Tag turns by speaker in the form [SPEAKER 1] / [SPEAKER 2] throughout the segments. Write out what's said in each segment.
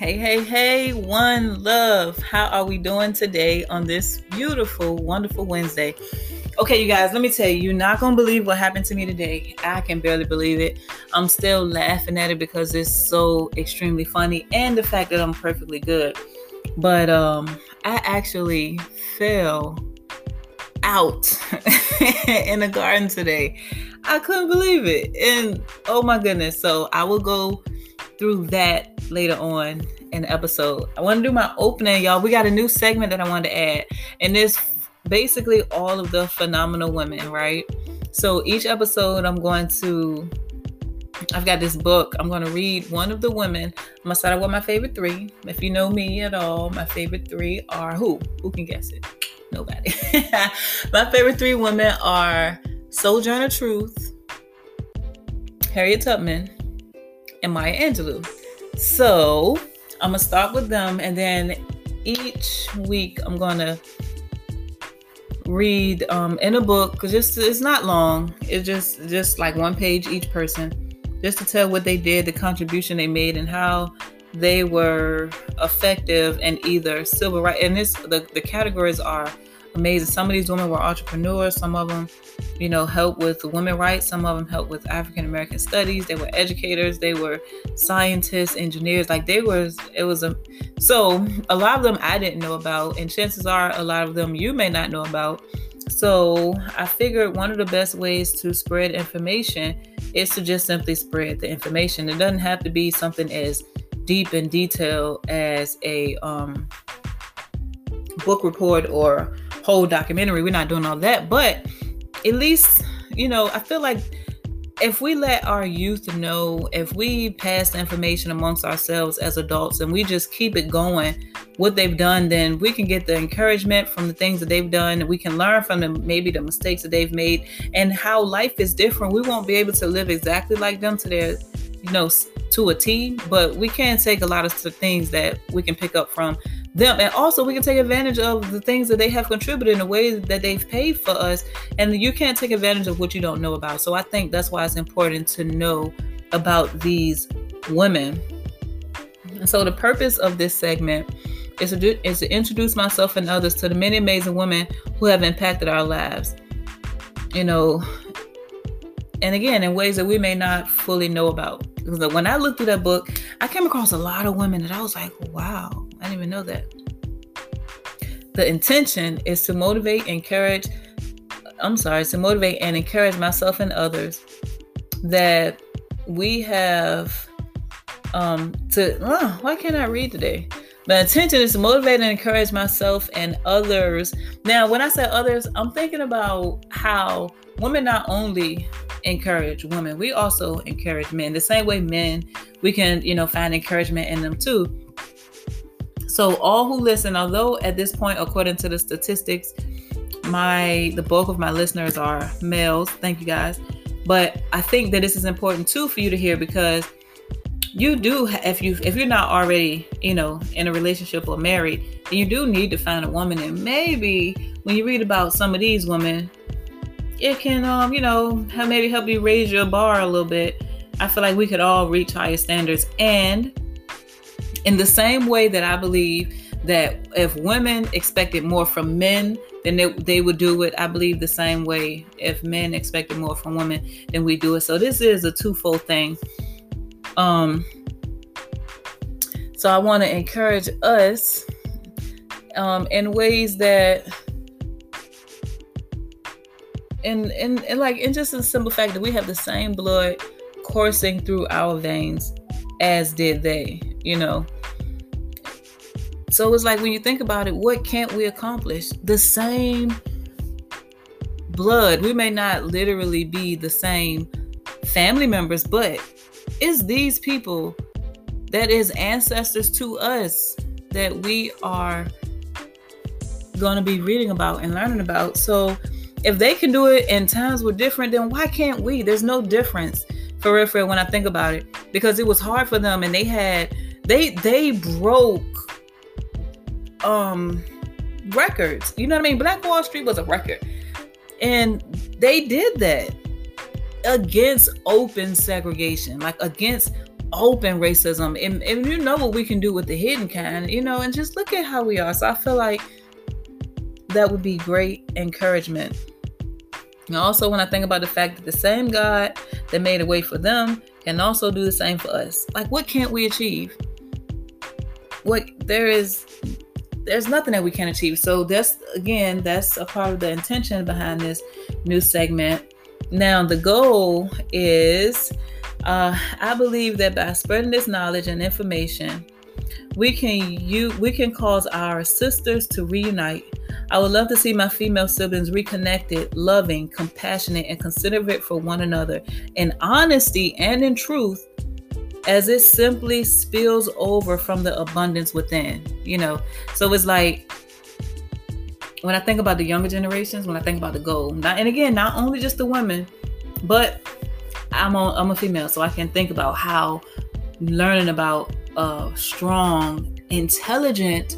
[SPEAKER 1] Hey, hey, hey, one love. How are we doing today on this beautiful, wonderful Wednesday? Okay, you guys, let me tell you, you're not going to believe what happened to me today. I can barely believe it. I'm still laughing at it because it's so extremely funny and the fact that I'm perfectly good. But um I actually fell out in the garden today. I couldn't believe it. And oh my goodness. So I will go through that later on in the episode. I want to do my opening, y'all. We got a new segment that I wanted to add, and it's basically all of the phenomenal women, right? So each episode, I'm going to. I've got this book. I'm going to read one of the women. I'm going to start out with my favorite three. If you know me at all, my favorite three are who? Who can guess it? Nobody. my favorite three women are Sojourner Truth, Harriet Tubman, and Maya Angelou. So I'm gonna start with them, and then each week I'm gonna read um, in a book because just it's not long. It's just just like one page each person, just to tell what they did, the contribution they made, and how they were effective in either civil rights. And this the, the categories are amazing. Some of these women were entrepreneurs. Some of them you know, help with women rights. Some of them help with African American studies. They were educators. They were scientists, engineers. Like they were. it was a. So a lot of them I didn't know about, and chances are a lot of them you may not know about. So I figured one of the best ways to spread information is to just simply spread the information. It doesn't have to be something as deep and detailed as a um, book report or whole documentary. We're not doing all that, but at least, you know, I feel like if we let our youth know, if we pass information amongst ourselves as adults and we just keep it going, what they've done, then we can get the encouragement from the things that they've done. We can learn from them, maybe the mistakes that they've made and how life is different. We won't be able to live exactly like them to their, you know, to a T, but we can take a lot of things that we can pick up from them. And also we can take advantage of the things that they have contributed in the way that they've paid for us. And you can't take advantage of what you don't know about. So i think that's why it's important to know about these women. So the purpose of this segment is to, do, is to introduce myself and others to the many amazing women who have impacted our lives. You know and again in ways that we may not fully know about because when i looked through that book i came across a lot of women that i was like wow I didn't even know that. The intention is to motivate, encourage, I'm sorry, to motivate and encourage myself and others that we have um to oh, why can't I read today? The intention is to motivate and encourage myself and others. Now, when I say others, I'm thinking about how women not only encourage women, we also encourage men. The same way men, we can, you know, find encouragement in them too. So all who listen, although at this point, according to the statistics, my the bulk of my listeners are males. Thank you guys. But I think that this is important too for you to hear because you do if you if you're not already you know in a relationship or married then you do need to find a woman and maybe when you read about some of these women it can um you know maybe help you raise your bar a little bit i feel like we could all reach higher standards and in the same way that I believe that if women expected more from men, then they, they would do it. I believe the same way if men expected more from women, then we do it. So this is a twofold thing. Um, so I want to encourage us um, in ways that, and and and like, in just a simple fact that we have the same blood coursing through our veins as did they you know. So it's like when you think about it, what can't we accomplish? The same blood. We may not literally be the same family members, but it's these people that is ancestors to us that we are going to be reading about and learning about. So if they can do it and times were different, then why can't we? There's no difference for real, for real when I think about it because it was hard for them and they had they they broke um records. You know what I mean? Black Wall Street was a record. And they did that against open segregation, like against open racism and, and you know what we can do with the hidden kind you know and just look at how we are so i feel like that would be great encouragement and also when i think about the fact that the same god that made a way for them can also do the same for us. Like what can't we achieve? What there is there's nothing that we can't achieve. So that's again that's a part of the intention behind this new segment. Now the goal is uh, I believe that by spreading this knowledge and information, we can you we can cause our sisters to reunite. I would love to see my female siblings reconnected, loving, compassionate, and considerate for one another in honesty and in truth as it simply spills over from the abundance within, you know. So it's like when I think about the younger generations, when I think about the goal, not, and again, not only just the women, but I'm a, I'm a female, so I can think about how learning about a strong, intelligent,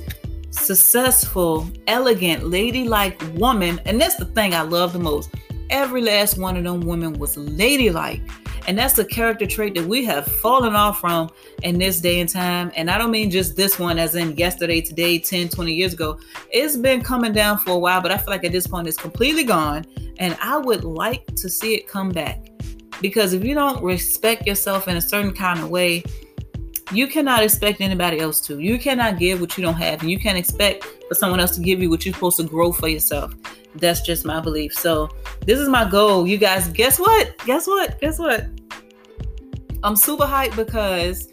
[SPEAKER 1] successful, elegant, ladylike woman, and that's the thing I love the most. Every last one of them women was ladylike. And that's the character trait that we have fallen off from in this day and time. And I don't mean just this one, as in yesterday, today, 10, 20 years ago. It's been coming down for a while, but I feel like at this point it's completely gone. And I would like to see it come back. Because if you don't respect yourself in a certain kind of way, you cannot expect anybody else to. You cannot give what you don't have, and you can't expect for someone else to give you what you're supposed to grow for yourself. That's just my belief. So, this is my goal. You guys, guess what? Guess what? Guess what? I'm super hyped because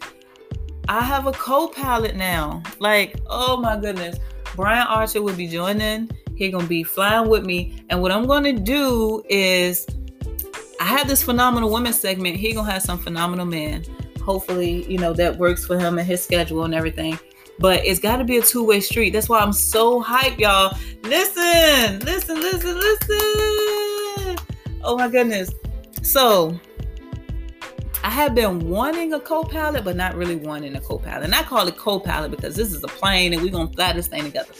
[SPEAKER 1] I have a co-pilot now. Like, oh my goodness. Brian Archer will be joining. He's gonna be flying with me. And what I'm gonna do is I have this phenomenal women segment. He gonna have some phenomenal men. Hopefully, you know, that works for him and his schedule and everything. But it's got to be a two way street. That's why I'm so hyped, y'all. Listen, listen, listen, listen. Oh my goodness. So, I have been wanting a co-pilot, but not really wanting a co-pilot. And I call it co-pilot because this is a plane and we're gonna fly this thing together.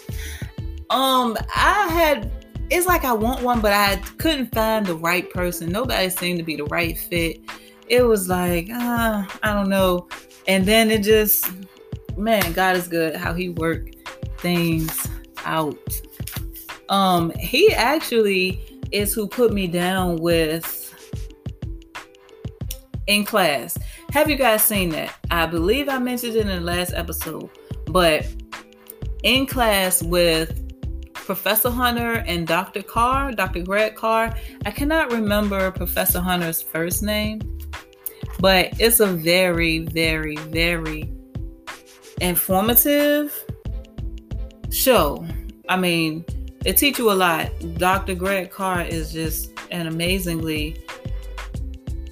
[SPEAKER 1] Um, I had it's like I want one, but I couldn't find the right person. Nobody seemed to be the right fit. It was like, uh, I don't know. And then it just, man, God is good how He worked things out. Um, He actually is who put me down with in class. Have you guys seen that? I believe I mentioned it in the last episode, but in class with Professor Hunter and Dr. Carr, Dr. Greg Carr. I cannot remember Professor Hunter's first name, but it's a very, very, very informative show. I mean, it teach you a lot. Dr. Greg Carr is just an amazingly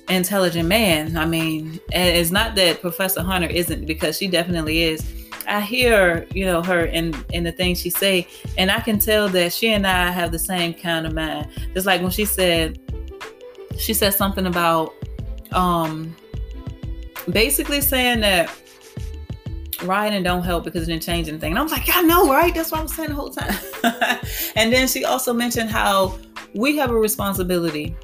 [SPEAKER 1] intelligent man. I mean, it's not that Professor Hunter isn't because she definitely is I hear, you know, her and and the things she say, and I can tell that she and I have the same kind of mind. Just like when she said, she said something about, um, basically saying that rioting don't help because it didn't change anything. And I was like, I know, right? That's what I'm saying the whole time. and then she also mentioned how we have a responsibility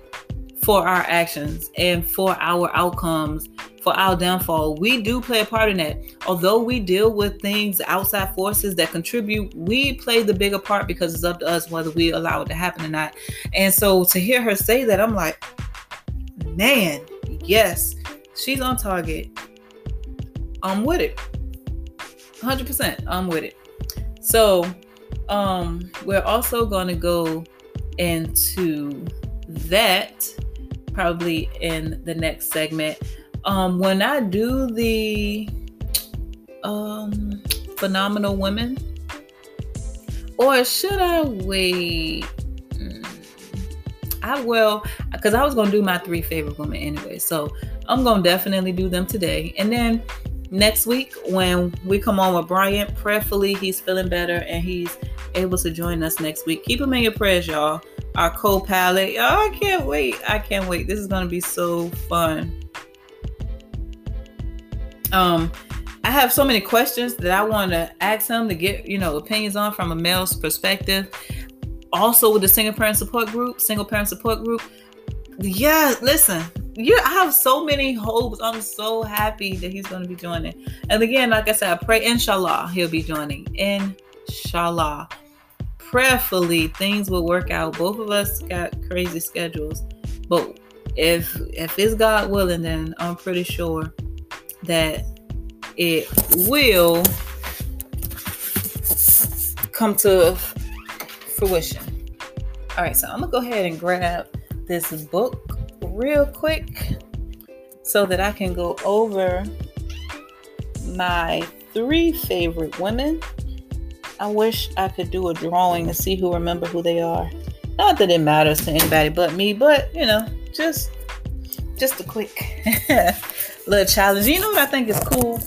[SPEAKER 1] for our actions and for our outcomes for our downfall. We do play a part in that. Although we deal with things, outside forces that contribute, we play the bigger part because it's up to us whether we allow it to happen or not. And so to hear her say that, I'm like, man, yes, she's on target. I'm with it. 100%. I'm with it. So, um, we're also going to go into that probably in the next segment um, when I do the um, phenomenal women, or should I wait? I will, because I was gonna do my three favorite women anyway. So I'm gonna definitely do them today, and then next week when we come on with Bryant, prayerfully he's feeling better and he's able to join us next week. Keep him in your prayers, y'all. Our co-pilot, y'all. I can't wait. I can't wait. This is gonna be so fun. Um, I have so many questions that I want to ask him to get, you know, opinions on from a male's perspective. Also with the single parent support group, single parent support group. Yeah, listen, you I have so many hopes. I'm so happy that he's gonna be joining. And again, like I said, I pray inshallah he'll be joining. Inshallah. Prayerfully things will work out. Both of us got crazy schedules. But if if it's God willing, then I'm pretty sure that it will come to fruition. All right, so I'm gonna go ahead and grab this book real quick so that I can go over my three favorite women. I wish I could do a drawing and see who remember who they are. Not that it matters to anybody but me, but you know, just just a quick little challenge. You know what I think is cool?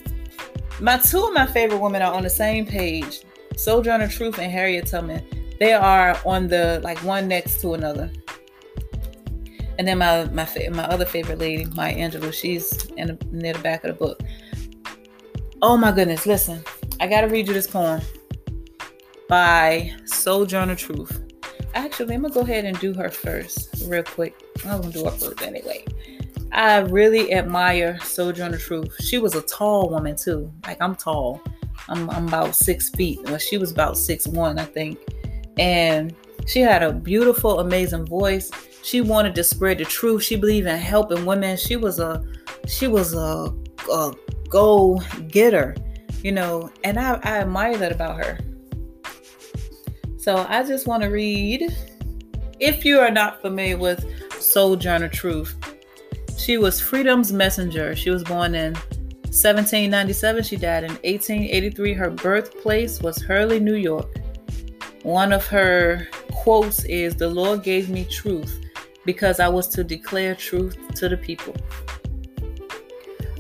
[SPEAKER 1] My two of my favorite women are on the same page. Sojourner Truth and Harriet Tubman. They are on the like one next to another. And then my my my other favorite lady, Maya Angelou, she's in the, near the back of the book. Oh my goodness! Listen, I gotta read you this poem by Sojourner Truth. Actually, I'm gonna go ahead and do her first, real quick. I'm gonna do her first anyway. I really admire Sojourner Truth. She was a tall woman too. Like I'm tall. I'm, I'm about six feet. Well, she was about six one, I think. And she had a beautiful, amazing voice she wanted to spread the truth. She believed in helping women. She was a she was a, a go getter, you know, and I, I admire that about her. So I just want to read. If you are not familiar with Sojourner Truth, she was freedom's messenger. She was born in 1797. She died in 1883. Her birthplace was Hurley, New York. One of her quotes is The Lord gave me truth because I was to declare truth to the people.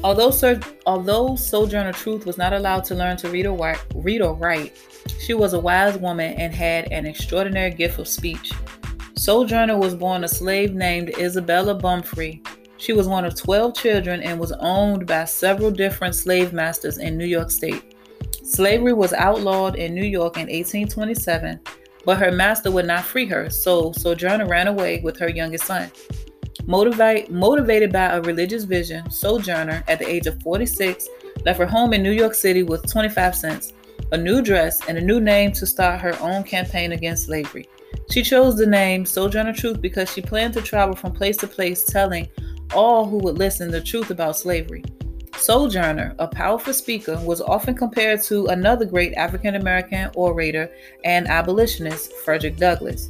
[SPEAKER 1] Although, Sir, although Sojourner Truth was not allowed to learn to read or, write, read or write, she was a wise woman and had an extraordinary gift of speech. Sojourner was born a slave named Isabella Baumfree. She was one of 12 children and was owned by several different slave masters in New York State. Slavery was outlawed in New York in 1827, but her master would not free her, so Sojourner ran away with her youngest son. Motivate, motivated by a religious vision, Sojourner, at the age of 46, left her home in New York City with 25 cents, a new dress, and a new name to start her own campaign against slavery. She chose the name Sojourner Truth because she planned to travel from place to place telling all who would listen the truth about slavery. Sojourner, a powerful speaker, was often compared to another great African American orator and abolitionist, Frederick Douglass.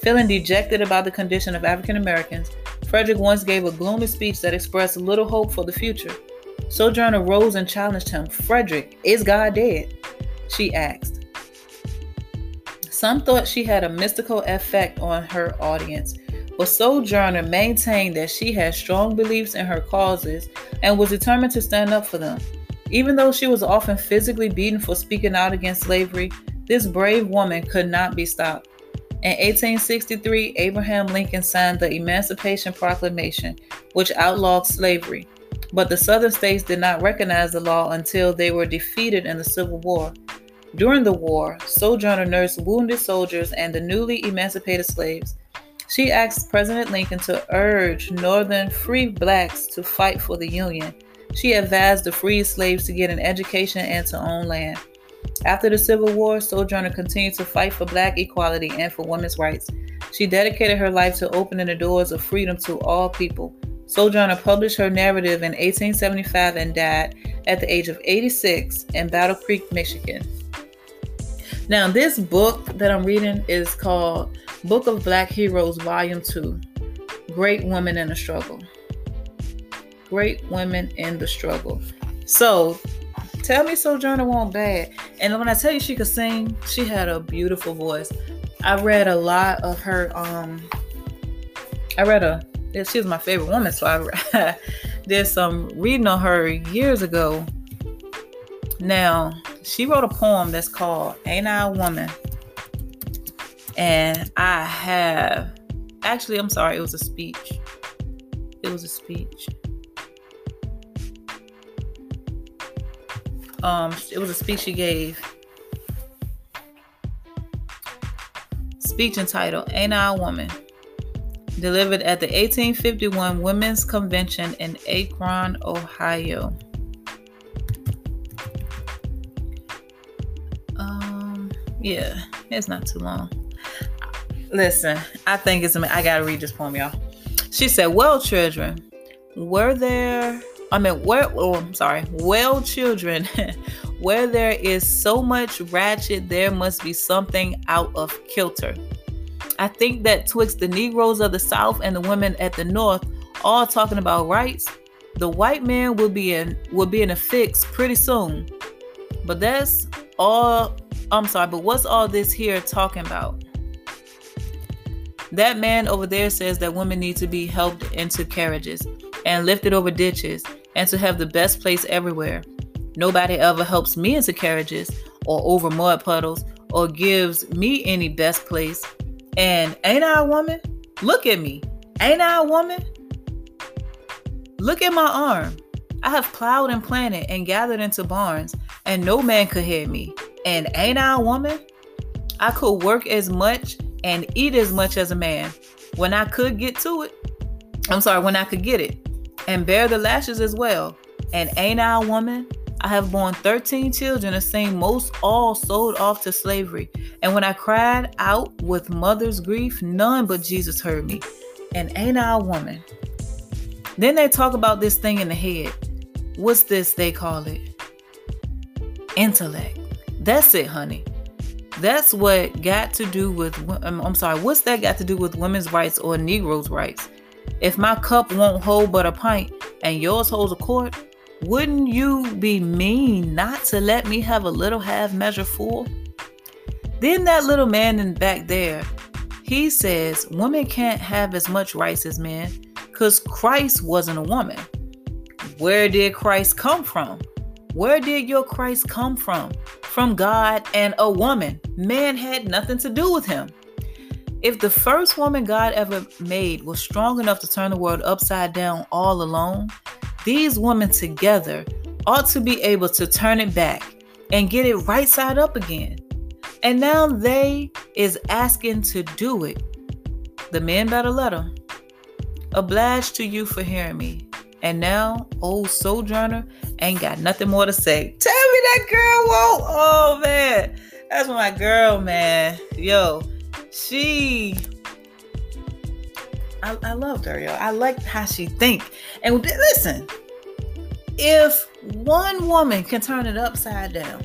[SPEAKER 1] Feeling dejected about the condition of African Americans, Frederick once gave a gloomy speech that expressed little hope for the future. Sojourner rose and challenged him. Frederick, is God dead? She asked. Some thought she had a mystical effect on her audience, but Sojourner maintained that she had strong beliefs in her causes and was determined to stand up for them. Even though she was often physically beaten for speaking out against slavery, this brave woman could not be stopped. In 1863, Abraham Lincoln signed the Emancipation Proclamation, which outlawed slavery. But the Southern states did not recognize the law until they were defeated in the Civil War. During the war, Sojourner nursed wounded soldiers and the newly emancipated slaves. She asked President Lincoln to urge Northern free blacks to fight for the Union. She advised the freed slaves to get an education and to own land. After the Civil War, Sojourner continued to fight for black equality and for women's rights. She dedicated her life to opening the doors of freedom to all people. Sojourner published her narrative in 1875 and died at the age of 86 in Battle Creek, Michigan. Now, this book that I'm reading is called Book of Black Heroes, Volume 2 Great Women in the Struggle. Great Women in the Struggle. So, tell me Sojourner won't bad. And when I tell you she could sing, she had a beautiful voice. I read a lot of her, um, I read a, she was my favorite woman, so I did some reading on her years ago. Now, she wrote a poem that's called Ain't I a Woman? and I have actually, I'm sorry, it was a speech. It was a speech. Um, it was a speech she gave. Speech entitled "Ain't I a Woman?" delivered at the 1851 Women's Convention in Akron, Ohio. Yeah, it's not too long. Listen, I think it's. I gotta read this poem, y'all. She said, "Well, children, were there? I mean, where? Oh, I'm sorry. Well, children, where there is so much ratchet, there must be something out of kilter." I think that twixt the Negroes of the South and the women at the North, all talking about rights, the white man will be in will be in a fix pretty soon. But that's all. I'm sorry, but what's all this here talking about? That man over there says that women need to be helped into carriages and lifted over ditches and to have the best place everywhere. Nobody ever helps me into carriages or over mud puddles or gives me any best place. And ain't I a woman? Look at me. Ain't I a woman? Look at my arm. I have plowed and planted and gathered into barns, and no man could hear me. And ain't I a woman? I could work as much and eat as much as a man when I could get to it. I'm sorry, when I could get it, and bear the lashes as well. And ain't I a woman? I have borne 13 children and seen most all sold off to slavery. And when I cried out with mother's grief, none but Jesus heard me. And ain't I a woman? Then they talk about this thing in the head. What's this they call it? Intellect. That's it, honey. That's what got to do with, um, I'm sorry, what's that got to do with women's rights or Negroes' rights? If my cup won't hold but a pint and yours holds a quart, wouldn't you be mean not to let me have a little half measure full? Then that little man in back there, he says women can't have as much rights as men because Christ wasn't a woman. Where did Christ come from? Where did your Christ come from? From God and a woman. Man had nothing to do with him. If the first woman God ever made was strong enough to turn the world upside down all alone, these women together ought to be able to turn it back and get it right side up again. And now they is asking to do it. The men better let them. Obliged to you for hearing me. And now, old sojourner ain't got nothing more to say. Tell me that girl won't. Oh man, that's my girl, man. Yo, she. I, I loved her, yo. I liked how she think. And listen, if one woman can turn it upside down,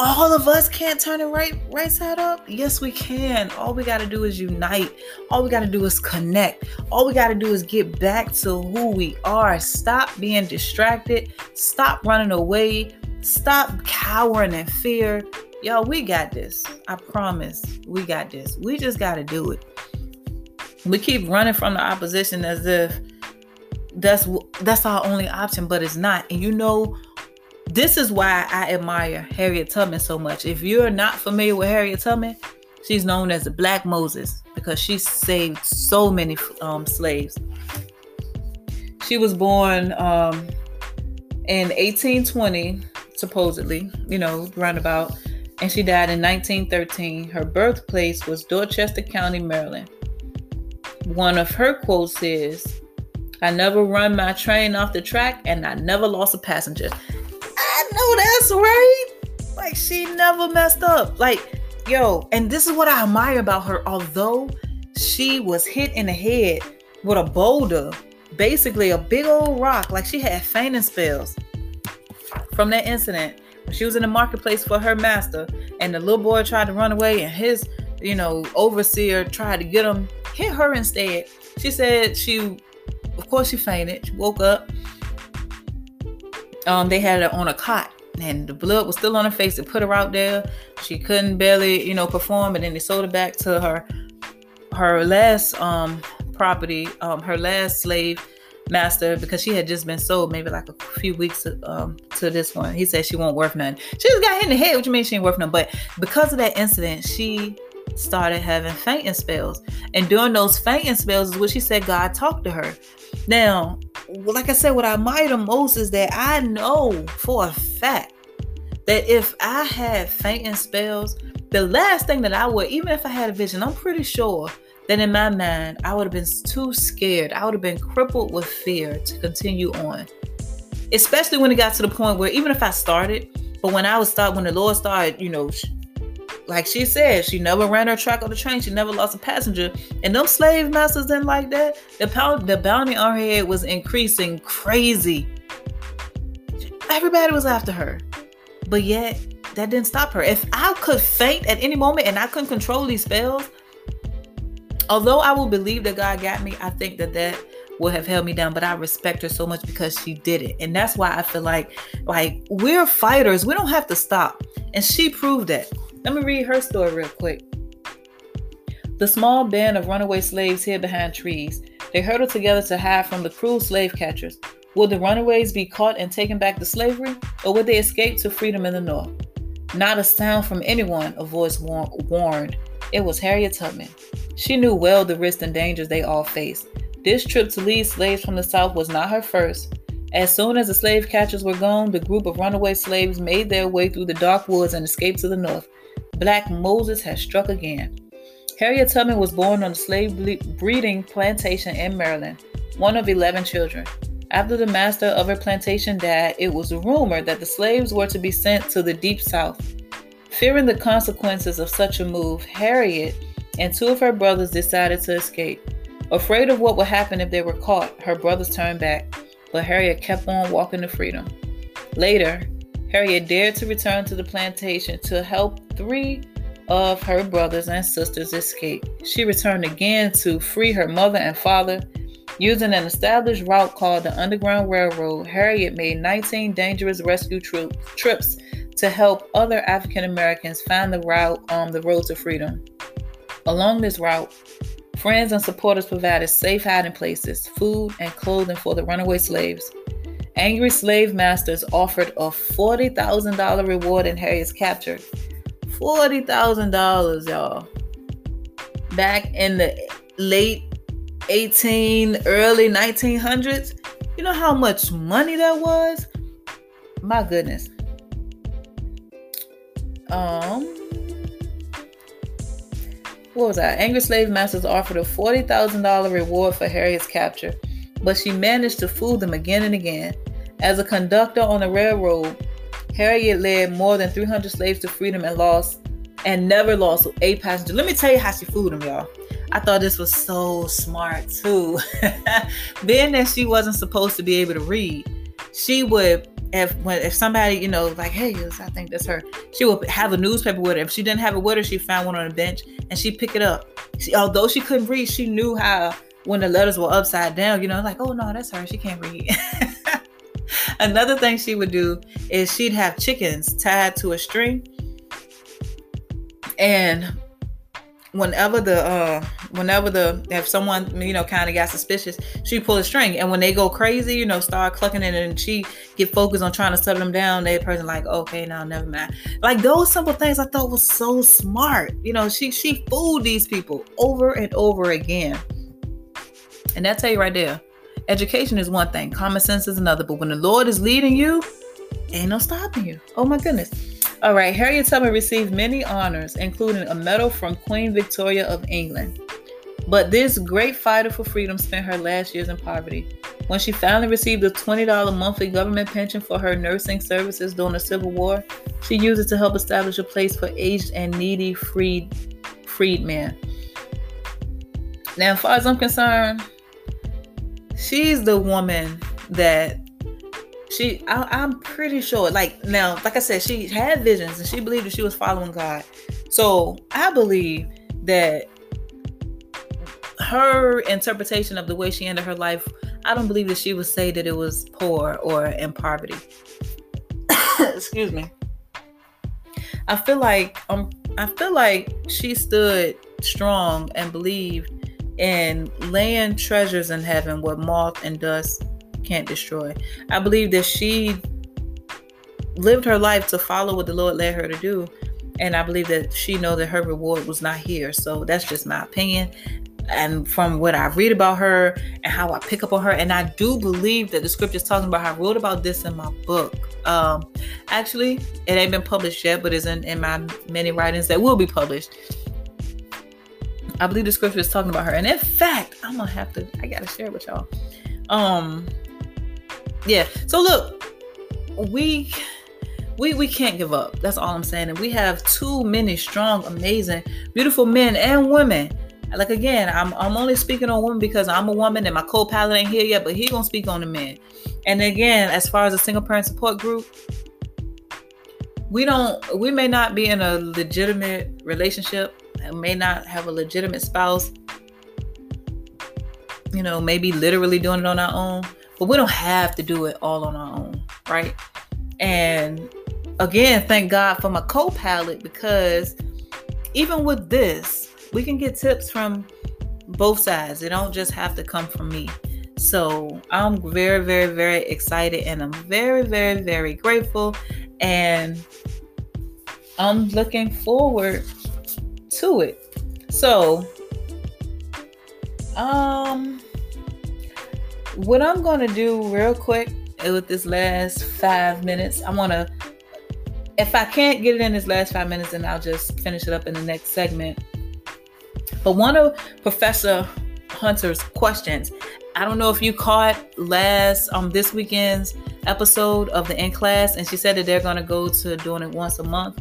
[SPEAKER 1] all of us can't turn it right right side up? Yes we can. All we got to do is unite. All we got to do is connect. All we got to do is get back to who we are. Stop being distracted. Stop running away. Stop cowering in fear. Y'all we got this. I promise we got this. We just got to do it. We keep running from the opposition as if that's that's our only option but it's not. And you know this is why I admire Harriet Tubman so much. If you're not familiar with Harriet Tubman, she's known as the Black Moses because she saved so many um, slaves. She was born um, in 1820, supposedly, you know, roundabout, and she died in 1913. Her birthplace was Dorchester County, Maryland. One of her quotes is, I never run my train off the track and I never lost a passenger that's right. Like she never messed up. Like, yo, and this is what I admire about her. Although she was hit in the head with a boulder, basically a big old rock, like she had fainting spells from that incident. She was in the marketplace for her master, and the little boy tried to run away, and his, you know, overseer tried to get him, hit her instead. She said she, of course, she fainted. She woke up um, they had her on a cot and the blood was still on her face. They put her out there. She couldn't barely, you know, perform. And then they sold her back to her her last um property, um, her last slave master because she had just been sold maybe like a few weeks um, to this one. He said she won't worth nothing. She just got hit in the head, which means she ain't worth nothing. But because of that incident, she started having fainting spells. And during those fainting spells is what she said God talked to her. Now, like I said, what I admire the most is that I know for a fact that if I had fainting spells, the last thing that I would, even if I had a vision, I'm pretty sure that in my mind, I would have been too scared. I would have been crippled with fear to continue on. Especially when it got to the point where even if I started, but when I was start when the Lord started, you know, like she said, she never ran her track on the train. She never lost a passenger. And them slave masters didn't like that. The pound, the bounty on her head was increasing crazy. Everybody was after her. But yet, that didn't stop her. If I could faint at any moment and I couldn't control these spells, although I will believe that God got me, I think that that would have held me down but i respect her so much because she did it and that's why i feel like like we're fighters we don't have to stop and she proved that let me read her story real quick. The small band of runaway slaves hid behind trees. They huddled together to hide from the cruel slave catchers. Would the runaways be caught and taken back to slavery, or would they escape to freedom in the north? Not a sound from anyone, a voice war- warned. It was Harriet Tubman. She knew well the risks and dangers they all faced. This trip to lead slaves from the South was not her first. As soon as the slave catchers were gone, the group of runaway slaves made their way through the dark woods and escaped to the north. Black Moses has struck again. Harriet Tubman was born on a slave breeding plantation in Maryland, one of 11 children. After the master of her plantation died, it was rumored that the slaves were to be sent to the deep south. Fearing the consequences of such a move, Harriet and two of her brothers decided to escape. Afraid of what would happen if they were caught, her brothers turned back, but Harriet kept on walking to freedom. Later, Harriet dared to return to the plantation to help three of her brothers and sisters escape. She returned again to free her mother and father. Using an established route called the Underground Railroad, Harriet made 19 dangerous rescue tri- trips to help other African Americans find the route on the road to freedom. Along this route, friends and supporters provided safe hiding places, food, and clothing for the runaway slaves. Angry slave masters offered a $40,000 reward in Harriet's capture. $40,000, y'all. Back in the late 18, early 1900s. You know how much money that was? My goodness. Um, what was that? Angry slave masters offered a $40,000 reward for Harriet's capture, but she managed to fool them again and again. As a conductor on the railroad, Harriet led more than 300 slaves to freedom and lost and never lost a passenger. Let me tell you how she fooled them, y'all. I thought this was so smart too. Being that she wasn't supposed to be able to read, she would if when if somebody you know like hey I think that's her, she would have a newspaper with her. If she didn't have it with her, she found one on the bench and she pick it up. She, although she couldn't read, she knew how when the letters were upside down. You know, like oh no, that's her. She can't read. Another thing she would do is she'd have chickens tied to a string. And whenever the uh whenever the if someone you know kind of got suspicious she pull a string. And when they go crazy you know start clucking it and she get focused on trying to settle them down that person like okay now never mind. Like those simple things i thought was so smart. You know she she fooled these people over and over again. And that tell you right there Education is one thing, common sense is another. But when the Lord is leading you, ain't no stopping you. Oh my goodness. All right, Harriet Tubman received many honors, including a medal from Queen Victoria of England. But this great fighter for freedom spent her last years in poverty. When she finally received a $20 monthly government pension for her nursing services during the Civil War, she used it to help establish a place for aged and needy freed freedmen. Now, as far as I'm concerned, she's the woman that she I, am pretty sure like now like i said she had visions and she believed that she was following god. So i believe that her interpretation of the way she ended her life i don't believe that she would say that it was poor or in poverty. Excuse me. I feel like um i feel like she stood strong and believed and laying treasures in heaven where moth and dust can't destroy. I believe that she lived her life to follow what the Lord led her to do. And I believe that she know that her reward was not here. So that's just my opinion. And from what I read about her and how I pick up on her, and I do believe that the scripture is talking about. I wrote about this in my book. Um, actually, it ain't been published yet, but it's in, in my many writings that will be published I believe the scripture is talking about her. And in fact, I'm gonna have to, I gotta share with y'all. Um, yeah. So look, we we we can't give up. That's all I'm saying. And we have too many strong, amazing, beautiful men and women. Like again, I'm I'm only speaking on women because I'm a woman and my co-pilot ain't here yet, but he gonna speak on the men. And again, as far as a single parent support group, we don't we may not be in a legitimate relationship, may not have a legitimate spouse, you know, maybe literally doing it on our own, but we don't have to do it all on our own, right? And again, thank God for my co pilot because even with this, we can get tips from both sides. It don't just have to come from me. So I'm very, very, very excited and I'm very, very, very grateful. And I'm looking forward to it. So, um, what I'm going to do real quick with this last five minutes, I want to, if I can't get it in this last five minutes, then I'll just finish it up in the next segment. But one of Professor Hunter's questions, I don't know if you caught last um this weekend's episode of the in class, and she said that they're gonna go to doing it once a month,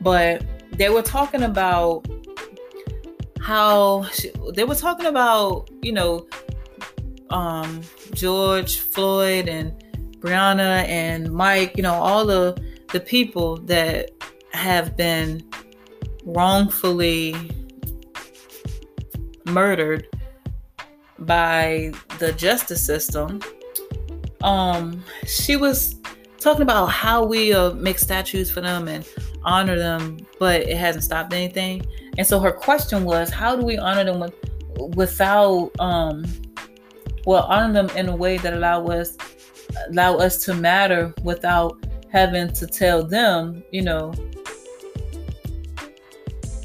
[SPEAKER 1] but they were talking about how she, they were talking about you know um George Floyd and Breonna and Mike, you know, all the the people that have been wrongfully murdered by the justice system. Um, she was talking about how we uh, make statues for them and honor them, but it hasn't stopped anything. And so her question was, how do we honor them with, without, um, well, honor them in a way that allow us allow us to matter without having to tell them, you know,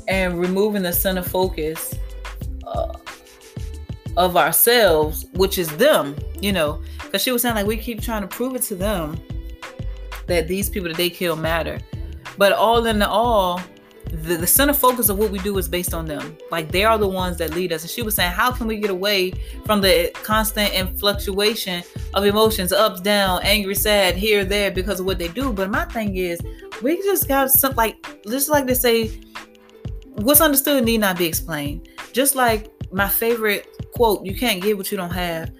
[SPEAKER 1] and removing the center focus uh, of ourselves, which is them, you know, because she was saying like we keep trying to prove it to them that these people that they kill matter, but all in all, the, the center focus of what we do is based on them. Like they are the ones that lead us. And she was saying, how can we get away from the constant and fluctuation of emotions, ups, down, angry, sad, here, there, because of what they do? But my thing is, we just got something like, just like they say, what's understood need not be explained. Just like my favorite quote, you can't get what you don't have.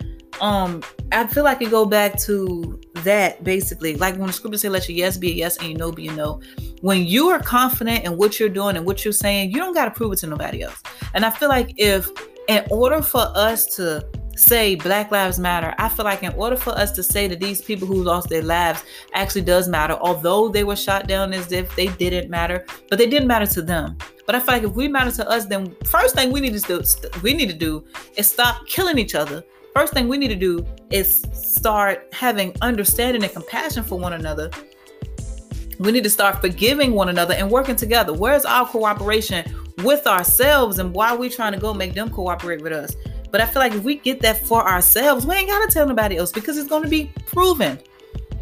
[SPEAKER 1] Um, I feel like it go back to that basically. Like when the scripture say, "Let your yes be a yes and your no be a no." When you are confident in what you're doing and what you're saying, you don't got to prove it to nobody else. And I feel like if, in order for us to say Black Lives Matter, I feel like in order for us to say that these people who lost their lives actually does matter, although they were shot down as if they didn't matter, but they didn't matter to them. But I feel like if we matter to us, then first thing we need to do, we need to do is stop killing each other first thing we need to do is start having understanding and compassion for one another. We need to start forgiving one another and working together. Where's our cooperation with ourselves and why are we trying to go make them cooperate with us? But I feel like if we get that for ourselves, we ain't got to tell nobody else because it's going to be proven.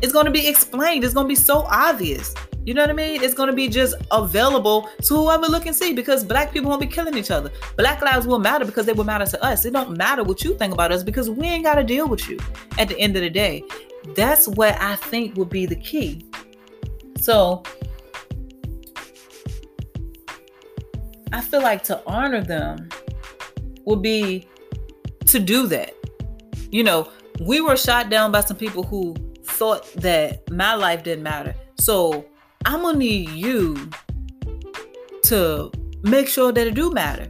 [SPEAKER 1] It's going to be explained. It's going to be so obvious. You know what I mean? It's going to be just available to whoever look and see because black people won't be killing each other. Black lives will matter because they will matter to us. It don't matter what you think about us because we ain't got to deal with you at the end of the day. That's what I think would be the key. So I feel like to honor them would be to do that. You know, we were shot down by some people who thought that my life didn't matter. So I'm gonna need you to make sure that it do matter.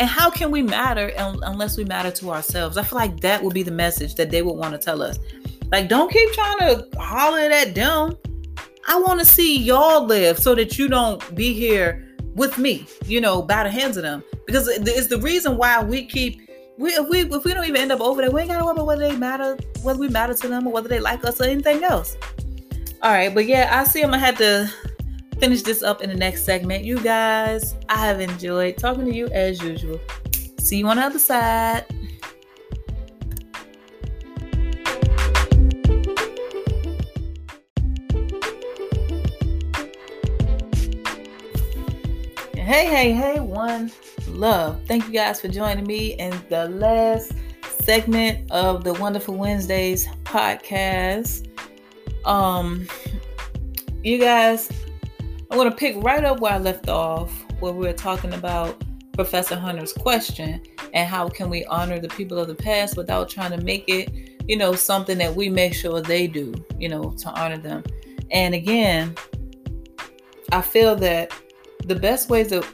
[SPEAKER 1] And how can we matter unless we matter to ourselves? I feel like that would be the message that they would want to tell us. Like, don't keep trying to holler at them. I want to see y'all live so that you don't be here with me, you know, by the hands of them. Because it's the reason why we keep we if we if we don't even end up over there, we ain't gotta worry about whether they matter, whether we matter to them or whether they like us or anything else. All right, but yeah, I see I'm gonna have to finish this up in the next segment. You guys, I have enjoyed talking to you as usual. See you on the other side. Hey, hey, hey, one love. Thank you guys for joining me in the last segment of the Wonderful Wednesdays podcast. Um, you guys, I'm to pick right up where I left off, where we were talking about Professor Hunter's question and how can we honor the people of the past without trying to make it, you know, something that we make sure they do, you know, to honor them. And again, I feel that the best ways that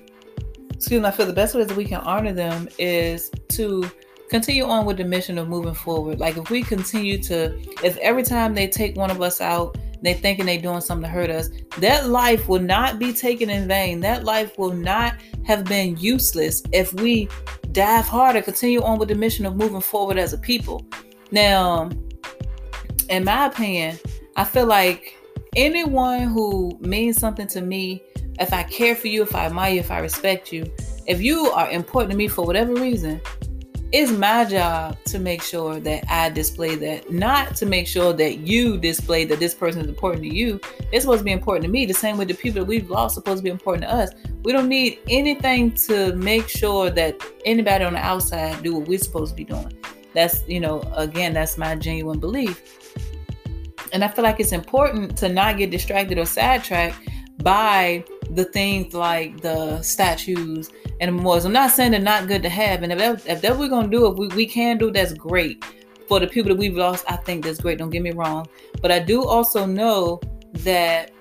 [SPEAKER 1] excuse me, I feel the best ways that we can honor them is to continue on with the mission of moving forward. Like if we continue to, if every time they take one of us out, they thinking they doing something to hurt us, that life will not be taken in vain. That life will not have been useless if we dive harder, continue on with the mission of moving forward as a people. Now, in my opinion, I feel like anyone who means something to me, if I care for you, if I admire you, if I respect you, if you are important to me for whatever reason, it's my job to make sure that I display that, not to make sure that you display that this person is important to you. It's supposed to be important to me. The same way the people that we've lost supposed to be important to us. We don't need anything to make sure that anybody on the outside do what we're supposed to be doing. That's, you know, again, that's my genuine belief. And I feel like it's important to not get distracted or sidetracked by the things like the statues and memorials. I'm not saying they're not good to have, and if that, if that we're gonna do, if we, we can do, that's great. For the people that we've lost, I think that's great. Don't get me wrong, but I do also know that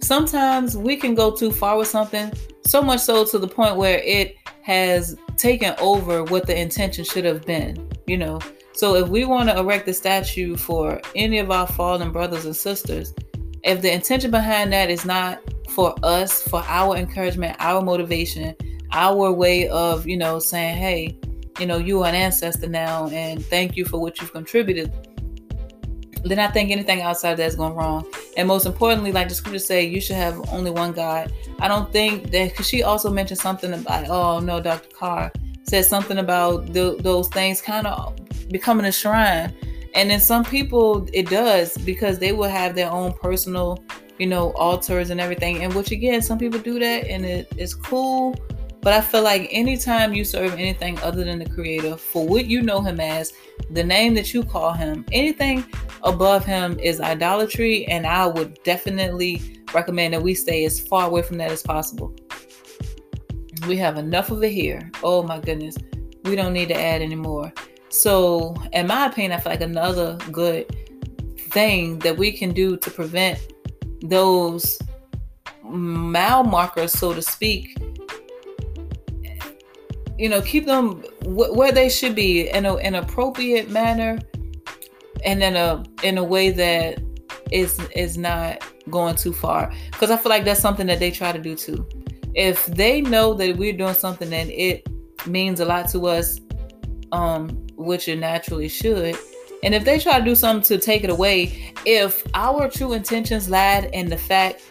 [SPEAKER 1] sometimes we can go too far with something, so much so to the point where it has taken over what the intention should have been. You know, so if we want to erect a statue for any of our fallen brothers and sisters, if the intention behind that is not for us, for our encouragement, our motivation, our way of, you know, saying, hey, you know, you are an ancestor now and thank you for what you've contributed, then I think anything outside that's going wrong. And most importantly, like the scriptures say, you should have only one God. I don't think that, because she also mentioned something about, oh no, Dr. Carr said something about the, those things kind of becoming a shrine. And then some people, it does because they will have their own personal, you know, altars and everything. And which again, some people do that and it is cool. But I feel like anytime you serve anything other than the creator for what you know him as, the name that you call him, anything above him is idolatry. And I would definitely recommend that we stay as far away from that as possible. We have enough of it here. Oh my goodness. We don't need to add anymore. So, in my opinion, I feel like another good thing that we can do to prevent those mile markers, so to speak, you know, keep them where they should be in a, an appropriate manner, and in a in a way that is is not going too far. Because I feel like that's something that they try to do too. If they know that we're doing something and it means a lot to us, um, which it naturally should. And if they try to do something to take it away, if our true intentions lied in the fact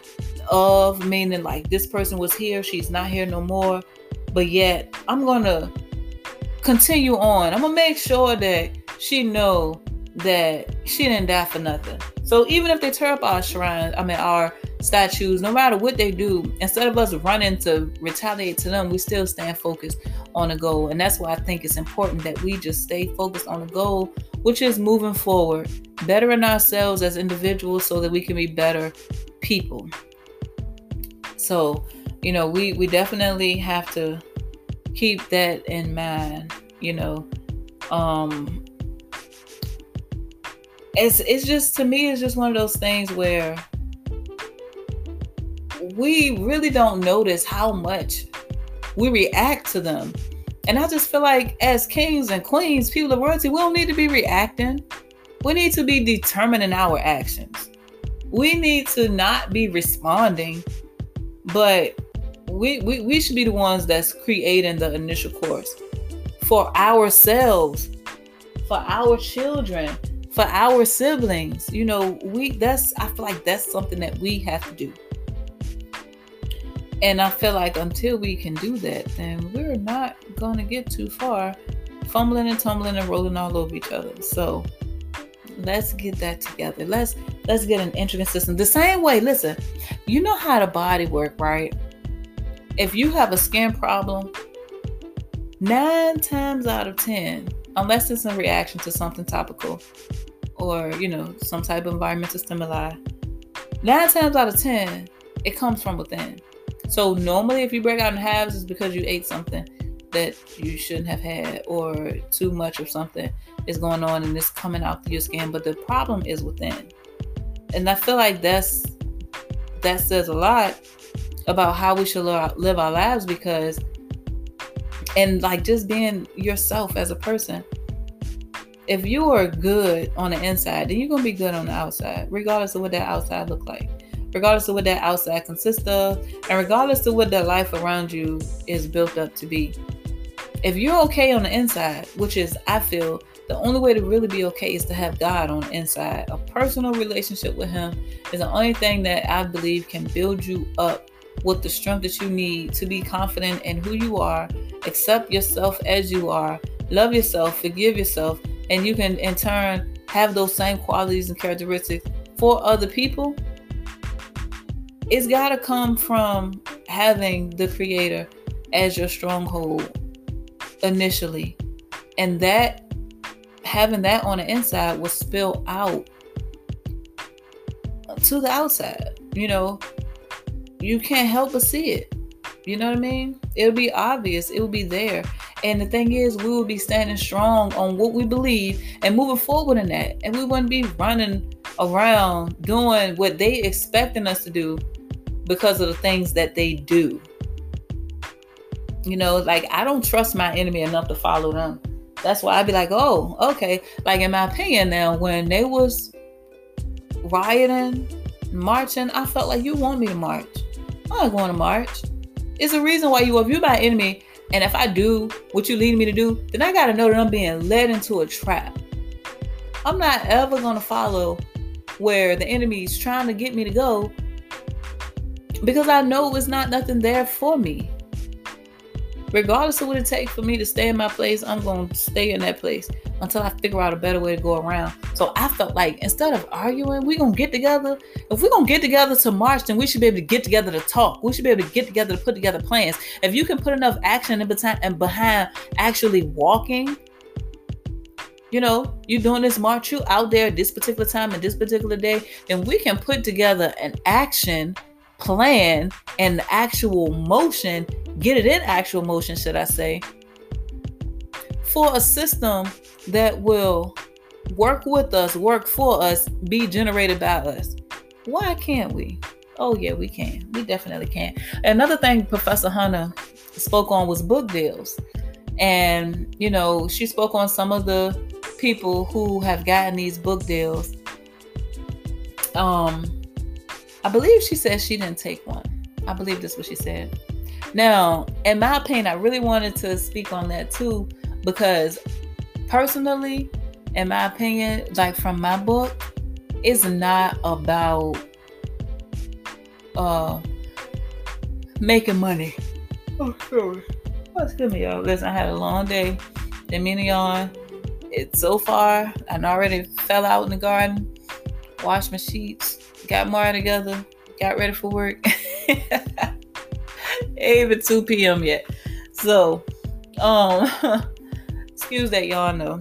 [SPEAKER 1] of meaning like this person was here, she's not here no more, but yet I'm gonna continue on. I'm gonna make sure that she know that she didn't die for nothing. So even if they tear up our shrines, I mean our statues, no matter what they do, instead of us running to retaliate to them, we still stand focused on a goal. And that's why I think it's important that we just stay focused on a goal, which is moving forward, bettering ourselves as individuals so that we can be better people. So, you know, we we definitely have to keep that in mind, you know. Um it's it's just to me it's just one of those things where we really don't notice how much we react to them. And I just feel like as kings and queens, people of royalty, we don't need to be reacting. We need to be determining our actions. We need to not be responding, but we, we, we should be the ones that's creating the initial course for ourselves, for our children, for our siblings. You know, we that's I feel like that's something that we have to do. And I feel like until we can do that, then we're not going to get too far fumbling and tumbling and rolling all over each other. So let's get that together. Let's let's get an intricate system. The same way, listen, you know how the body work, right? If you have a skin problem, nine times out of ten, unless it's in reaction to something topical or you know some type of environmental stimuli, nine times out of ten, it comes from within. So normally, if you break out in halves, it's because you ate something that you shouldn't have had, or too much of something is going on and it's coming out through your skin. But the problem is within, and I feel like that's that says a lot about how we should live our lives because and like just being yourself as a person. If you are good on the inside then you're gonna be good on the outside regardless of what that outside look like regardless of what that outside consists of and regardless of what that life around you is built up to be if you're okay on the inside which is i feel the only way to really be okay is to have god on the inside a personal relationship with him is the only thing that i believe can build you up with the strength that you need to be confident in who you are, accept yourself as you are, love yourself, forgive yourself, and you can in turn have those same qualities and characteristics for other people. It's got to come from having the creator as your stronghold initially. And that having that on the inside will spill out to the outside. You know, you can't help but see it. You know what I mean? It'll be obvious. It will be there. And the thing is, we will be standing strong on what we believe and moving forward in that. And we wouldn't be running around doing what they expecting us to do because of the things that they do. You know, like I don't trust my enemy enough to follow them. That's why I'd be like, oh, okay. Like in my opinion now, when they was rioting, marching, I felt like you want me to march. I'm not going to march. It's a reason why you, if you're my enemy, and if I do what you lead me to do, then I got to know that I'm being led into a trap. I'm not ever going to follow where the enemy is trying to get me to go because I know it's not nothing there for me regardless of what it takes for me to stay in my place, I'm going to stay in that place until I figure out a better way to go around. So I felt like instead of arguing, we're going to get together. If we're going to get together to march, then we should be able to get together to talk. We should be able to get together to put together plans. If you can put enough action in behind, and behind actually walking, you know, you doing this march, you out there this particular time and this particular day, then we can put together an action plan and actual motion get it in actual motion, should I say, for a system that will work with us, work for us, be generated by us. Why can't we? Oh, yeah, we can. We definitely can. Another thing Professor Hunter spoke on was book deals. And, you know, she spoke on some of the people who have gotten these book deals. Um, I believe she said she didn't take one. I believe that's what she said. Now, in my opinion, I really wanted to speak on that too because personally, in my opinion, like from my book, it's not about uh making money. Oh, sorry. Oh, excuse me, y'all. Listen, I had a long day. Mean to yawn. It's so far. I already fell out in the garden, washed my sheets, got Mara together, got ready for work. ain't even 2 p.m. yet. So, um, excuse that y'all know.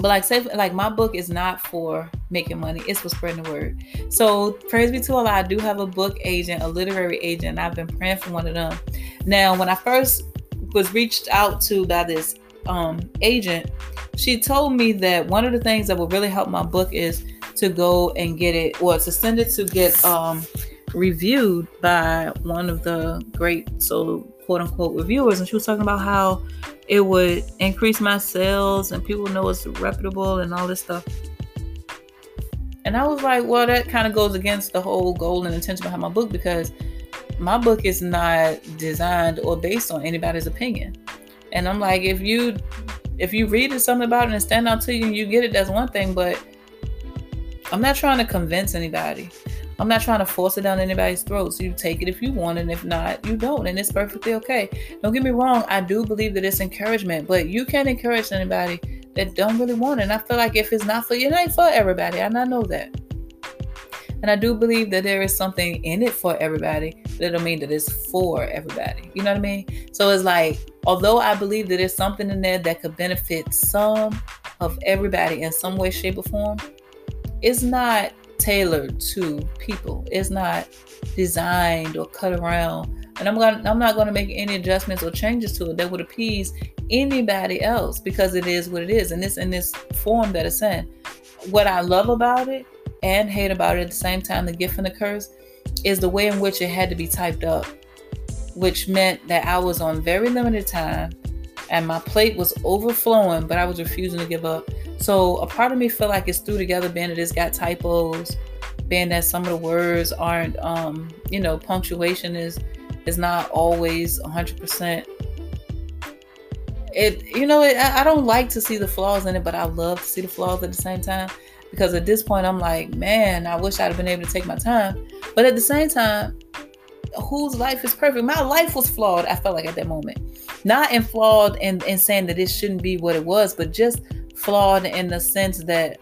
[SPEAKER 1] But like say like my book is not for making money, it's for spreading the word. So praise be to Allah, I do have a book agent, a literary agent. And I've been praying for one of them. Now, when I first was reached out to by this um agent, she told me that one of the things that will really help my book is to go and get it or to send it to get um reviewed by one of the great so quote unquote reviewers. And she was talking about how it would increase my sales and people know it's reputable and all this stuff. And i was like well that kind of goes against the whole goal and intention behind my book because my book is not designed or based on anybody's opinion. And i'm like if you if you read something about it and stand out to you and you get it that's one thing but i'm not trying to convince anybody I'm not trying to force it down anybody's throat. So you take it if you want, and if not, you don't, and it's perfectly okay. Don't get me wrong. I do believe that it's encouragement, but you can't encourage anybody that don't really want it. And I feel like if it's not for you, it ain't for everybody. And I know that. And I do believe that there is something in it for everybody, but it don't mean that it's for everybody. You know what I mean? So it's like, although I believe that there's something in there that could benefit some of everybody in some way, shape, or form, it's not tailored to people. It's not designed or cut around. And I'm going I'm not going to make any adjustments or changes to it that would appease anybody else because it is what it is and it's in this form that it's in. What I love about it and hate about it at the same time, the gift and the curse, is the way in which it had to be typed up, which meant that I was on very limited time and my plate was overflowing, but I was refusing to give up. So a part of me felt like it's through together, being that it's got typos, being that some of the words aren't, um, you know, punctuation is is not always 100%. It, you know, it, I don't like to see the flaws in it, but I love to see the flaws at the same time because at this point I'm like, man, I wish I'd have been able to take my time. But at the same time, whose life is perfect? My life was flawed, I felt like at that moment. Not in flawed and, in saying that it shouldn't be what it was, but just flawed in the sense that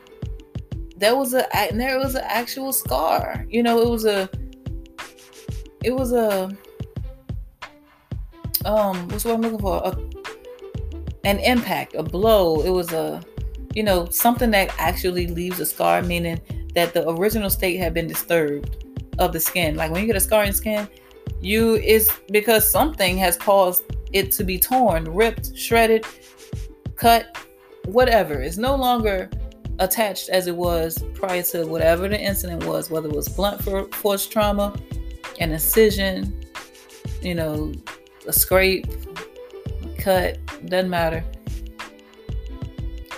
[SPEAKER 1] there was a there was an actual scar. You know, it was a it was a um what's what I'm looking for? A, an impact, a blow. It was a you know, something that actually leaves a scar, meaning that the original state had been disturbed of the skin. Like when you get a scar in skin, you is because something has caused it to be torn, ripped, shredded, cut, whatever. It's no longer attached as it was prior to whatever the incident was, whether it was blunt force trauma, an incision, you know, a scrape, cut, doesn't matter.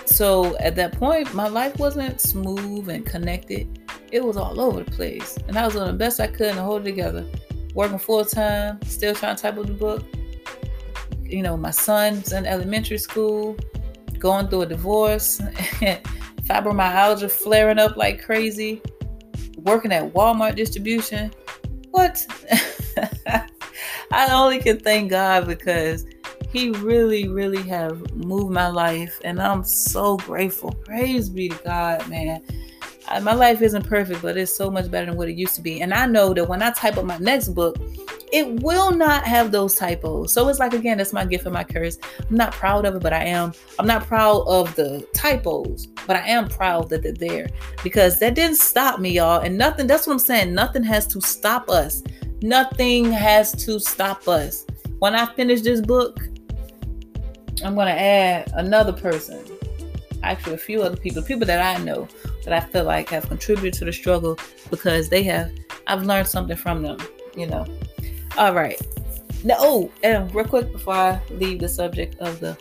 [SPEAKER 1] So at that point, my life wasn't smooth and connected. It was all over the place. And I was doing the best I could to hold it together. Working full time, still trying to type up the book. You know, my son's in elementary school, going through a divorce, fibromyalgia flaring up like crazy, working at Walmart distribution. What? I only can thank God because he really, really have moved my life, and I'm so grateful. Praise be to God, man. My life isn't perfect, but it's so much better than what it used to be. And I know that when I type up my next book, it will not have those typos. So it's like again, that's my gift and my curse. I'm not proud of it, but I am. I'm not proud of the typos, but I am proud that they're there because that didn't stop me, y'all. And nothing. That's what I'm saying. Nothing has to stop us. Nothing has to stop us. When I finish this book, I'm going to add another person, actually, a few other people, people that I know that I feel like have contributed to the struggle because they have, I've learned something from them, you know. All right. Now, oh, and real quick before I leave the subject of the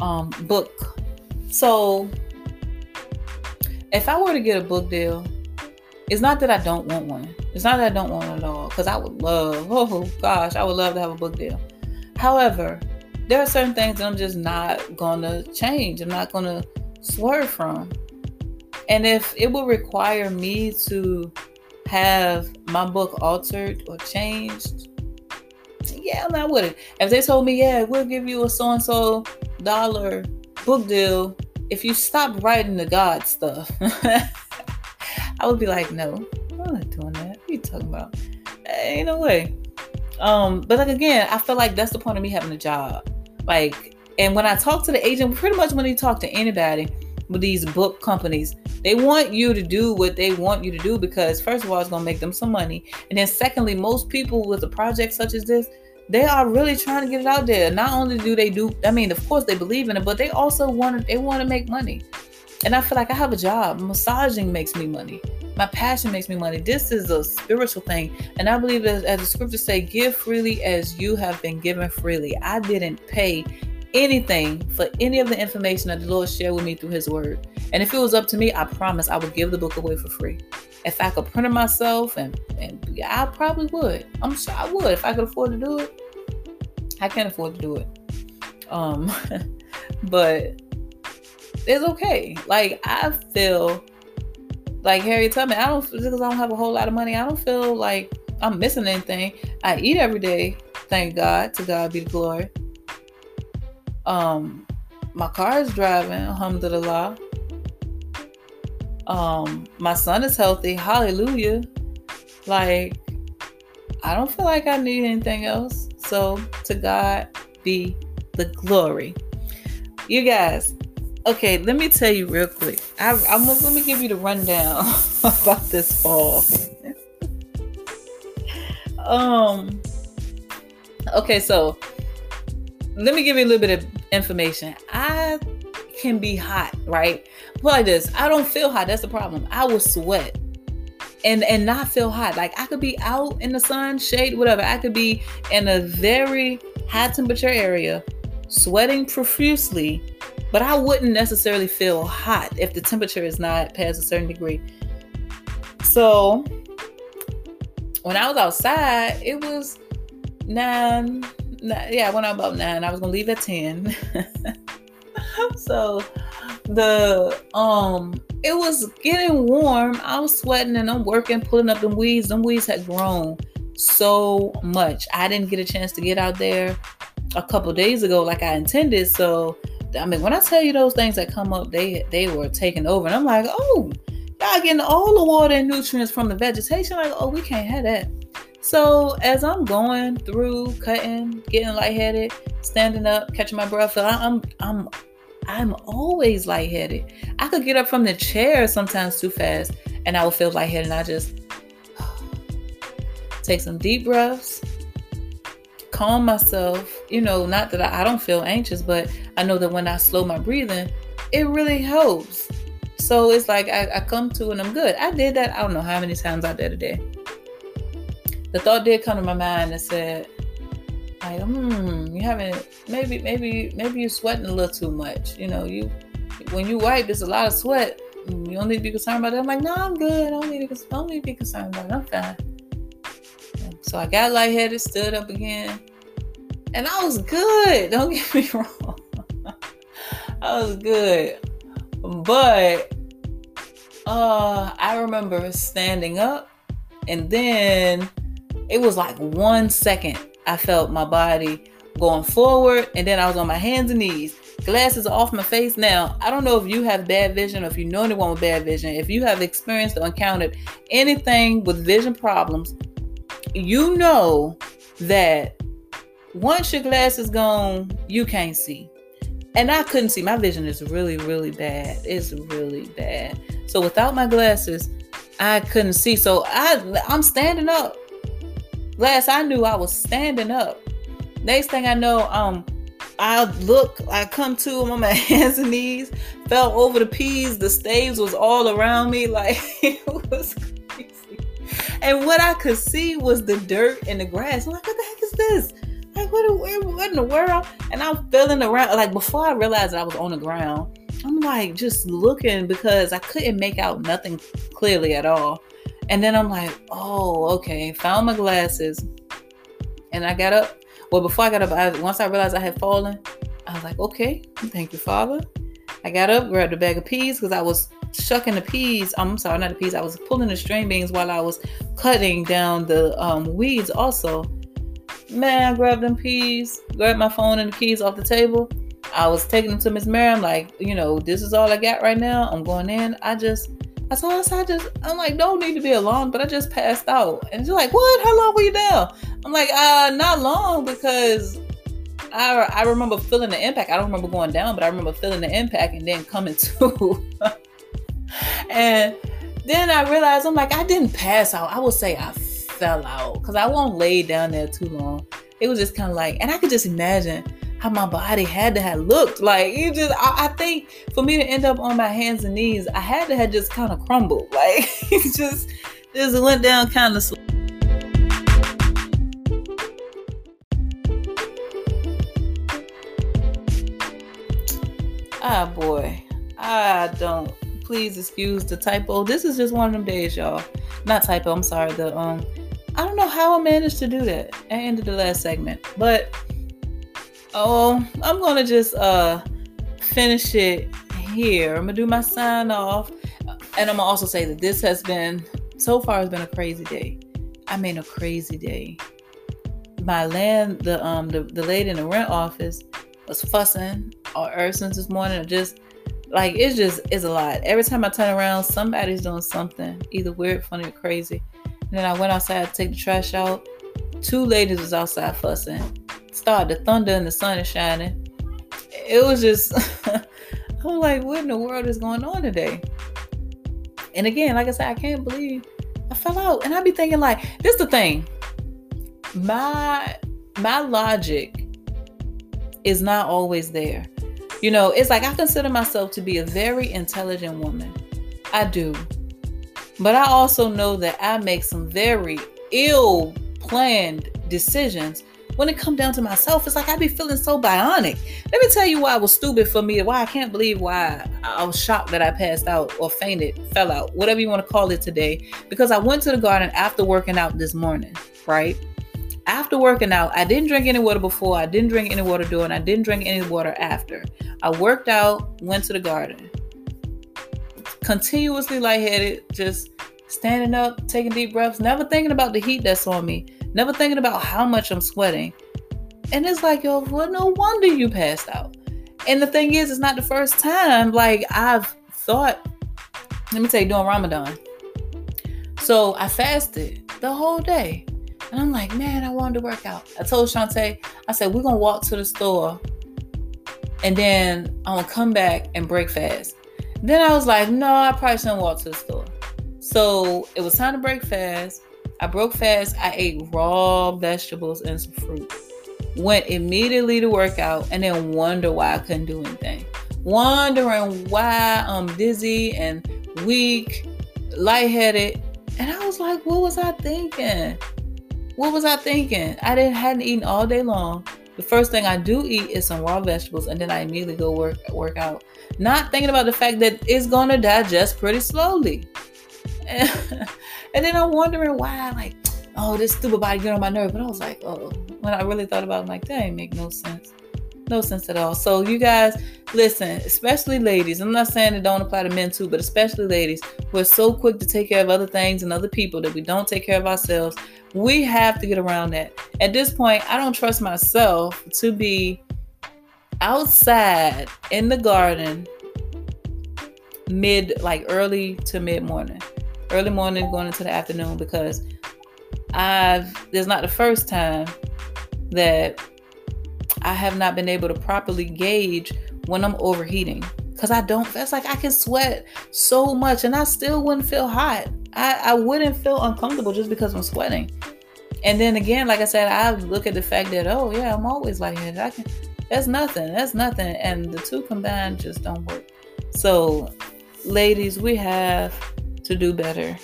[SPEAKER 1] um, book. So, if I were to get a book deal, it's not that I don't want one. It's not that I don't want one at all, because I would love, oh gosh, I would love to have a book deal. However, there are certain things that I'm just not gonna change. I'm not gonna swerve from. And if it would require me to have my book altered or changed, yeah, I would If they told me, yeah, we'll give you a so and so dollar book deal if you stop writing the God stuff, I would be like, no, I'm not doing that. What are you talking about? Ain't no way. Um, but like again, I feel like that's the point of me having a job. Like, and when I talk to the agent, pretty much when you talk to anybody with these book companies, they want you to do what they want you to do because, first of all, it's going to make them some money. And then, secondly, most people with a project such as this, they are really trying to get it out there. Not only do they do, I mean, of course they believe in it, but they also want to, they want to make money. And I feel like I have a job. Massaging makes me money. My passion makes me money. This is a spiritual thing. And I believe as, as the scriptures say, give freely as you have been given freely. I didn't pay anything for any of the information that the Lord shared with me through his word. And if it was up to me, I promise I would give the book away for free. If I could print it myself and, and I probably would. I'm sure I would if I could afford to do it. I can't afford to do it. Um but it's okay. Like I feel like Harriet Tubman, I don't because I don't have a whole lot of money. I don't feel like I'm missing anything. I eat every day. Thank God. To God be the glory. Um, my car is driving. Alhamdulillah. Um, my son is healthy. Hallelujah. Like, I don't feel like I need anything else. So to God be the glory. You guys, okay, let me tell you real quick. I, am let me give you the rundown about this fall. um. Okay, so let me give you a little bit of information. I can be hot, right? like this, I don't feel hot. That's the problem. I will sweat and and not feel hot. Like I could be out in the sun, shade, whatever. I could be in a very high temperature area, sweating profusely, but I wouldn't necessarily feel hot if the temperature is not past a certain degree. So when I was outside, it was nine. Yeah, when I was about nine, I was gonna leave at ten. so the um it was getting warm. I was sweating and I'm working, pulling up them weeds. Them weeds had grown so much. I didn't get a chance to get out there a couple days ago like I intended. So I mean, when I tell you those things that come up, they they were taking over, and I'm like, oh, y'all getting all the water and nutrients from the vegetation. Like, oh, we can't have that. So as I'm going through cutting, getting lightheaded, standing up, catching my breath, I'm I'm I'm always lightheaded. I could get up from the chair sometimes too fast and I will feel lightheaded and I just take some deep breaths, calm myself. You know, not that I, I don't feel anxious, but I know that when I slow my breathing, it really helps. So it's like I, I come to and I'm good. I did that, I don't know how many times I did a day. The thought did come to my mind and said, like, hmm, you haven't maybe maybe maybe you're sweating a little too much. You know, you when you wipe, there's a lot of sweat. You don't need to be concerned about it. I'm like, no, I'm good. I don't need to, don't need to be concerned about it. I'm fine. So I got lightheaded, stood up again, and I was good. Don't get me wrong. I was good, but uh, I remember standing up, and then it was like one second I felt my body going forward, and then I was on my hands and knees. Glasses off my face. Now, I don't know if you have bad vision or if you know anyone with bad vision. If you have experienced or encountered anything with vision problems, you know that once your glasses gone, you can't see. And I couldn't see. My vision is really, really bad. It's really bad. So without my glasses, I couldn't see. So I I'm standing up Last I knew, I was standing up. Next thing I know, um, I look, I come to him on my hands and knees, fell over the peas. The staves was all around me, like it was crazy. And what I could see was the dirt and the grass. I'm like, what the heck is this? Like, what, what, in the world? And I'm feeling around. Like before I realized I was on the ground, I'm like just looking because I couldn't make out nothing clearly at all. And then I'm like, oh, okay. Found my glasses. And I got up. Well, before I got up, I, once I realized I had fallen, I was like, okay, thank you, Father. I got up, grabbed a bag of peas because I was shucking the peas. I'm sorry, not the peas. I was pulling the string beans while I was cutting down the um, weeds also. Man, I grabbed them peas, grabbed my phone and the keys off the table. I was taking them to Miss Mary. I'm like, you know, this is all I got right now. I'm going in. I just I told us I just I'm like, don't need to be alone, but I just passed out. And she's like, What? How long were you down? I'm like, uh, not long because I I remember feeling the impact. I don't remember going down, but I remember feeling the impact and then coming to. and then I realized I'm like, I didn't pass out. I would say I fell out because I won't lay down there too long. It was just kind of like, and I could just imagine how my body had to have looked. Like you just I, I, think for me to end up on my hands and knees, I had to have just kind of crumbled. Like it just just went down kind of slow. Ah boy. I don't please excuse the typo. This is just one of them days, y'all. Not typo, I'm sorry. The um I don't know how I managed to do that at the end of the last segment. But Oh, I'm gonna just uh finish it here. I'm gonna do my sign off, and I'm gonna also say that this has been so far has been a crazy day. I mean, a crazy day. My land, the um, the, the lady in the rent office was fussing or since this morning, or just Like it's just it's a lot. Every time I turn around, somebody's doing something, either weird, funny, or crazy. And then I went outside to take the trash out. Two ladies was outside fussing. Started to thunder and the sun is shining. It was just I'm like, what in the world is going on today? And again, like I said, I can't believe I fell out. And I'd be thinking like, this the thing. My my logic is not always there. You know, it's like I consider myself to be a very intelligent woman. I do. But I also know that I make some very ill planned decisions when it come down to myself. It's like I be feeling so bionic. Let me tell you why it was stupid for me, why I can't believe why I was shocked that I passed out or fainted, fell out, whatever you want to call it today. Because I went to the garden after working out this morning, right? after working out, I didn't drink any water before, I didn't drink any water during, I didn't drink any water after. I worked out, went to the garden. Continuously lightheaded, just standing up, taking deep breaths, never thinking about the heat that's on me, never thinking about how much I'm sweating. And it's like, yo, well, no wonder you passed out. And the thing is, it's not the first time. Like I've thought, let me tell you, during Ramadan. So I fasted the whole day. And I'm like, man, I wanted to work out. I told Shantae, I said, we're gonna walk to the store and then I'm gonna come back and break fast. Then I was like, no, I probably shouldn't walk to the store. So it was time to break fast. I broke fast. I ate raw vegetables and some fruit. Went immediately to work out and then wonder why I couldn't do anything. Wondering why I'm dizzy and weak, lightheaded. And I was like, what was I thinking? What was I thinking? I didn't hadn't eaten all day long. The first thing I do eat is some raw vegetables, and then I immediately go work work out. Not thinking about the fact that it's gonna digest pretty slowly. And, then I'm wondering why, like, oh, this stupid body get on my nerve. But I was like, oh, when I really thought about it, I'm like, that ain't make no sense. No sense at all. So you guys, listen, especially ladies. I'm not saying it don't apply to men too, but especially ladies, we're so quick to take care of other things and other people that we don't take care of ourselves. We have to get around that. At this point, I don't trust myself to be outside in the garden mid like early to mid morning early morning going into the afternoon because i've there's not the first time that I have not been able to properly gauge when I'm overheating because I don't. It's like I can sweat so much and I still wouldn't feel hot. I, I wouldn't feel uncomfortable just because I'm sweating. And then again, like I said, I look at the fact that oh yeah, I'm always lightheaded. I can. That's nothing. That's nothing. And the two combined just don't work. So, ladies, we have to do better.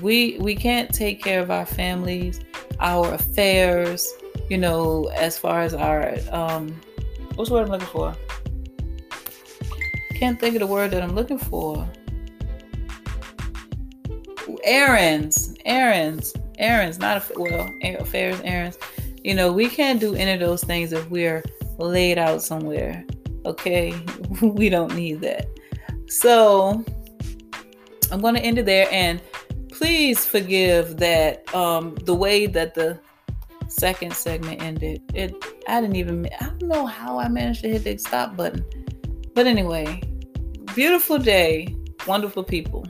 [SPEAKER 1] We we can't take care of our families, our affairs, you know, as far as our um what's the word I'm looking for? Can't think of the word that I'm looking for. Errands, errands, errands, not a, well, affairs, errands. You know, we can't do any of those things if we're laid out somewhere. Okay, we don't need that. So I'm going to end it there, and please forgive that um, the way that the second segment ended. It I didn't even I don't know how I managed to hit the stop button. But anyway, beautiful day, wonderful people.